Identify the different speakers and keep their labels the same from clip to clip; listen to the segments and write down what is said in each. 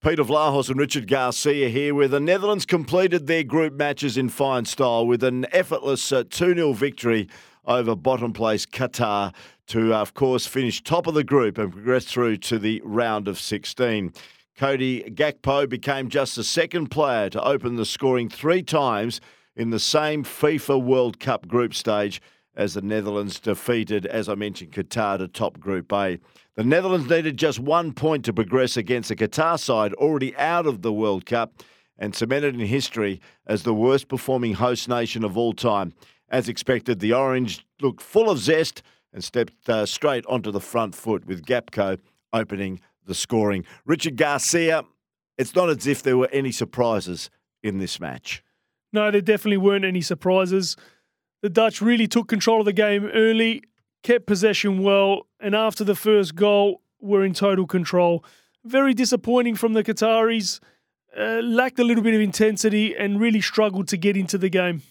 Speaker 1: Peter Vlahos and Richard Garcia here, where the Netherlands completed their group matches in fine style with an effortless uh, 2 0 victory over bottom place Qatar to, uh, of course, finish top of the group and progress through to the round of 16. Cody Gakpo became just the second player to open the scoring three times in the same FIFA World Cup group stage as the Netherlands defeated, as I mentioned, Qatar to top Group A. The Netherlands needed just one point to progress against the Qatar side already out of the World Cup and cemented in history as the worst performing host nation of all time. As expected, the Orange looked full of zest and stepped uh, straight onto the front foot with Gakpo opening the scoring. Richard Garcia, it's not as if there were any surprises in this match.
Speaker 2: No, there definitely weren't any surprises. The Dutch really took control of the game early, kept possession well, and after the first goal, were in total control. Very disappointing from the Qataris. Uh, lacked a little bit of intensity and really struggled to get into the game.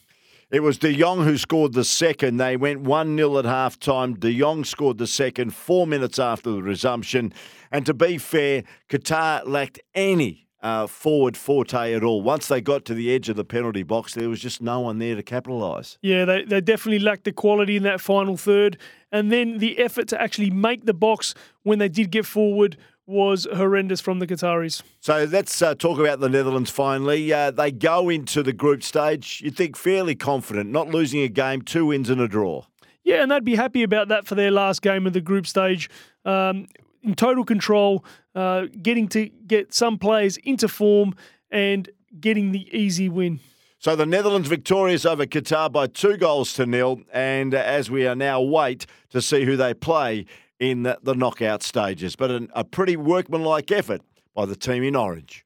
Speaker 1: It was De Jong who scored the second. They went 1 0 at half time. De Jong scored the second four minutes after the resumption. And to be fair, Qatar lacked any uh, forward forte at all. Once they got to the edge of the penalty box, there was just no one there to capitalise.
Speaker 2: Yeah, they, they definitely lacked the quality in that final third. And then the effort to actually make the box when they did get forward was horrendous from the Qataris.
Speaker 1: So let's uh, talk about the Netherlands finally. Uh, they go into the group stage, you think fairly confident, not losing a game, two wins and a draw.
Speaker 2: Yeah, and they'd be happy about that for their last game of the group stage. Um, in total control, uh, getting to get some players into form and getting the easy win.
Speaker 1: So the Netherlands victorious over Qatar by two goals to nil, and as we are now wait to see who they play in the, the knockout stages. But an, a pretty workmanlike effort by the team in orange.